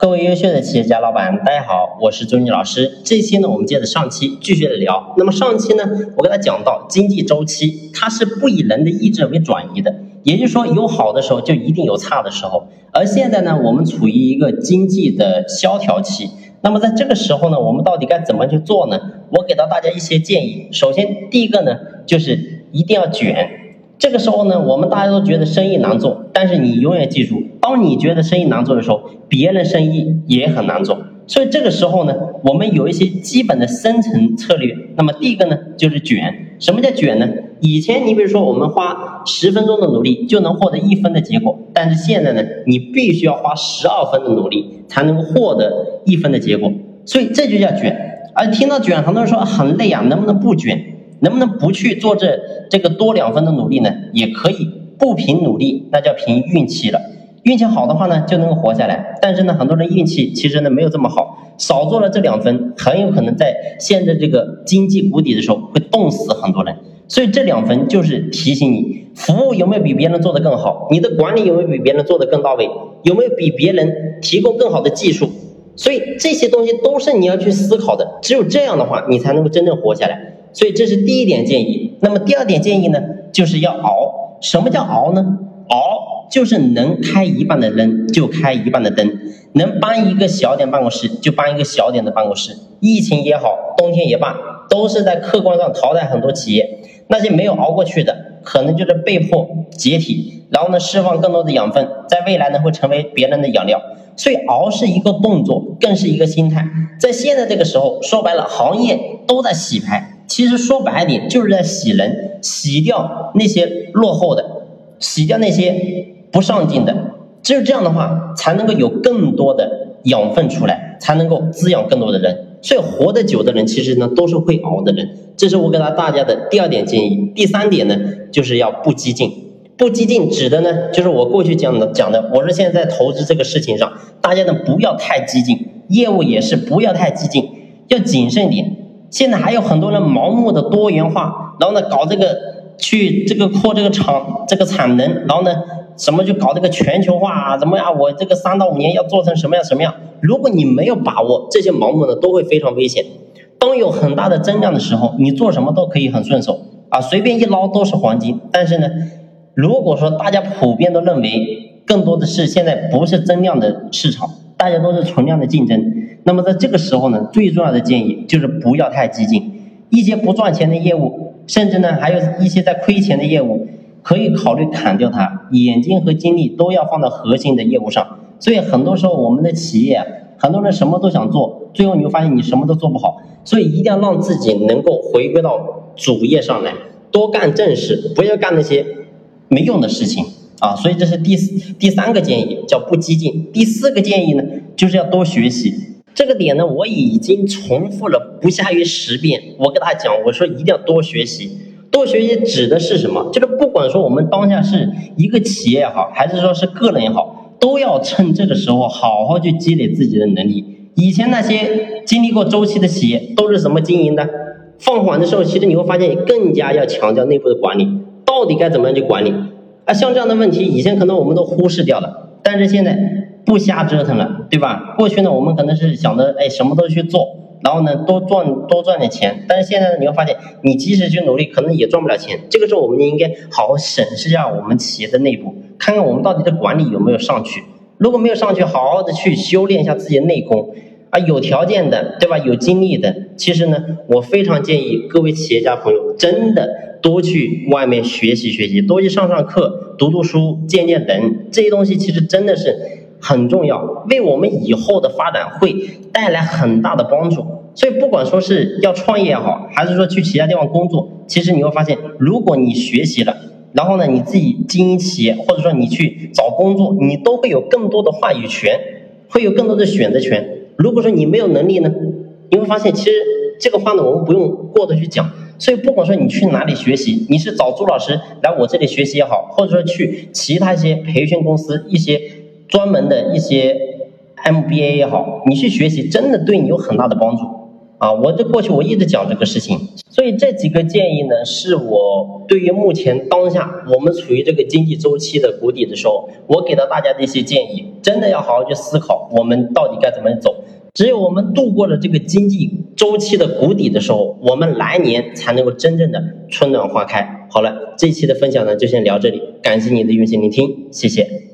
各位优秀的企业家老板，大家好，我是周军老师。这期呢，我们接着上期继续的聊。那么上期呢，我跟他讲到经济周期，它是不以人的意志为转移的，也就是说，有好的时候就一定有差的时候。而现在呢，我们处于一个经济的萧条期。那么在这个时候呢，我们到底该怎么去做呢？我给到大家一些建议。首先，第一个呢，就是一定要卷。这个时候呢，我们大家都觉得生意难做，但是你永远记住，当你觉得生意难做的时候，别人生意也很难做。所以这个时候呢，我们有一些基本的生存策略。那么第一个呢，就是卷。什么叫卷呢？以前你比如说我们花十分钟的努力就能获得一分的结果，但是现在呢，你必须要花十二分的努力才能获得一分的结果。所以这就叫卷。而听到卷，很多人说很累啊，能不能不卷？能不能不去做这这个多两分的努力呢？也可以不凭努力，那叫凭运气了。运气好的话呢，就能够活下来。但是呢，很多人运气其实呢没有这么好，少做了这两分，很有可能在现在这个经济谷底的时候会冻死很多人。所以这两分就是提醒你，服务有没有比别人做得更好？你的管理有没有比别人做得更到位？有没有比别人提供更好的技术？所以这些东西都是你要去思考的。只有这样的话，你才能够真正活下来。所以这是第一点建议。那么第二点建议呢，就是要熬。什么叫熬呢？熬就是能开一半的灯就开一半的灯，能搬一个小点办公室就搬一个小点的办公室。疫情也好，冬天也罢，都是在客观上淘汰很多企业。那些没有熬过去的，可能就是被迫解体，然后呢释放更多的养分，在未来呢会成为别人的养料。所以熬是一个动作，更是一个心态。在现在这个时候，说白了，行业都在洗牌。其实说白点，就是在洗人，洗掉那些落后的，洗掉那些不上进的。只有这样的话，才能够有更多的养分出来，才能够滋养更多的人。所以活得久的人，其实呢都是会熬的人。这是我给他大家的第二点建议。第三点呢，就是要不激进。不激进指的呢，就是我过去讲的讲的。我说现在在投资这个事情上，大家呢不要太激进，业务也是不要太激进，要谨慎点。现在还有很多人盲目的多元化，然后呢搞这个去这个扩这个厂这个产能，然后呢什么就搞这个全球化啊，怎么样？我这个三到五年要做成什么样什么样？如果你没有把握，这些盲目的都会非常危险。当有很大的增量的时候，你做什么都可以很顺手啊，随便一捞都是黄金。但是呢，如果说大家普遍都认为更多的是现在不是增量的市场，大家都是存量的竞争。那么在这个时候呢，最重要的建议就是不要太激进，一些不赚钱的业务，甚至呢还有一些在亏钱的业务，可以考虑砍掉它，眼睛和精力都要放到核心的业务上。所以很多时候我们的企业，很多人什么都想做，最后你会发现你什么都做不好。所以一定要让自己能够回归到主业上来，多干正事，不要干那些没用的事情啊。所以这是第第三个建议，叫不激进。第四个建议呢，就是要多学习。这个点呢，我已经重复了不下于十遍。我跟大家讲，我说一定要多学习。多学习指的是什么？就是不管说我们当下是一个企业也好，还是说是个人也好，都要趁这个时候好好去积累自己的能力。以前那些经历过周期的企业都是怎么经营的？放缓的时候，其实你会发现更加要强调内部的管理，到底该怎么样去管理？啊，像这样的问题，以前可能我们都忽视掉了，但是现在。不瞎折腾了，对吧？过去呢，我们可能是想着，哎，什么都去做，然后呢，多赚多赚点钱。但是现在呢，你会发现，你即使去努力，可能也赚不了钱。这个时候，我们应该好好审视一下我们企业的内部，看看我们到底的管理有没有上去。如果没有上去，好好的去修炼一下自己的内功。啊，有条件的，对吧？有精力的，其实呢，我非常建议各位企业家朋友，真的多去外面学习学习，多去上上课，读读书，见见人，这些东西其实真的是。很重要，为我们以后的发展会带来很大的帮助。所以，不管说是要创业也好，还是说去其他地方工作，其实你会发现，如果你学习了，然后呢，你自己经营企业，或者说你去找工作，你都会有更多的话语权，会有更多的选择权。如果说你没有能力呢，你会发现，其实这个话呢，我们不用过多去讲。所以，不管说你去哪里学习，你是找朱老师来我这里学习也好，或者说去其他一些培训公司一些。专门的一些 MBA 也好，你去学习真的对你有很大的帮助。啊，我这过去我一直讲这个事情，所以这几个建议呢，是我对于目前当下我们处于这个经济周期的谷底的时候，我给到大家的一些建议，真的要好好去思考，我们到底该怎么走。只有我们度过了这个经济周期的谷底的时候，我们来年才能够真正的春暖花开。好了，这期的分享呢，就先聊这里，感谢你的用心聆听，谢谢。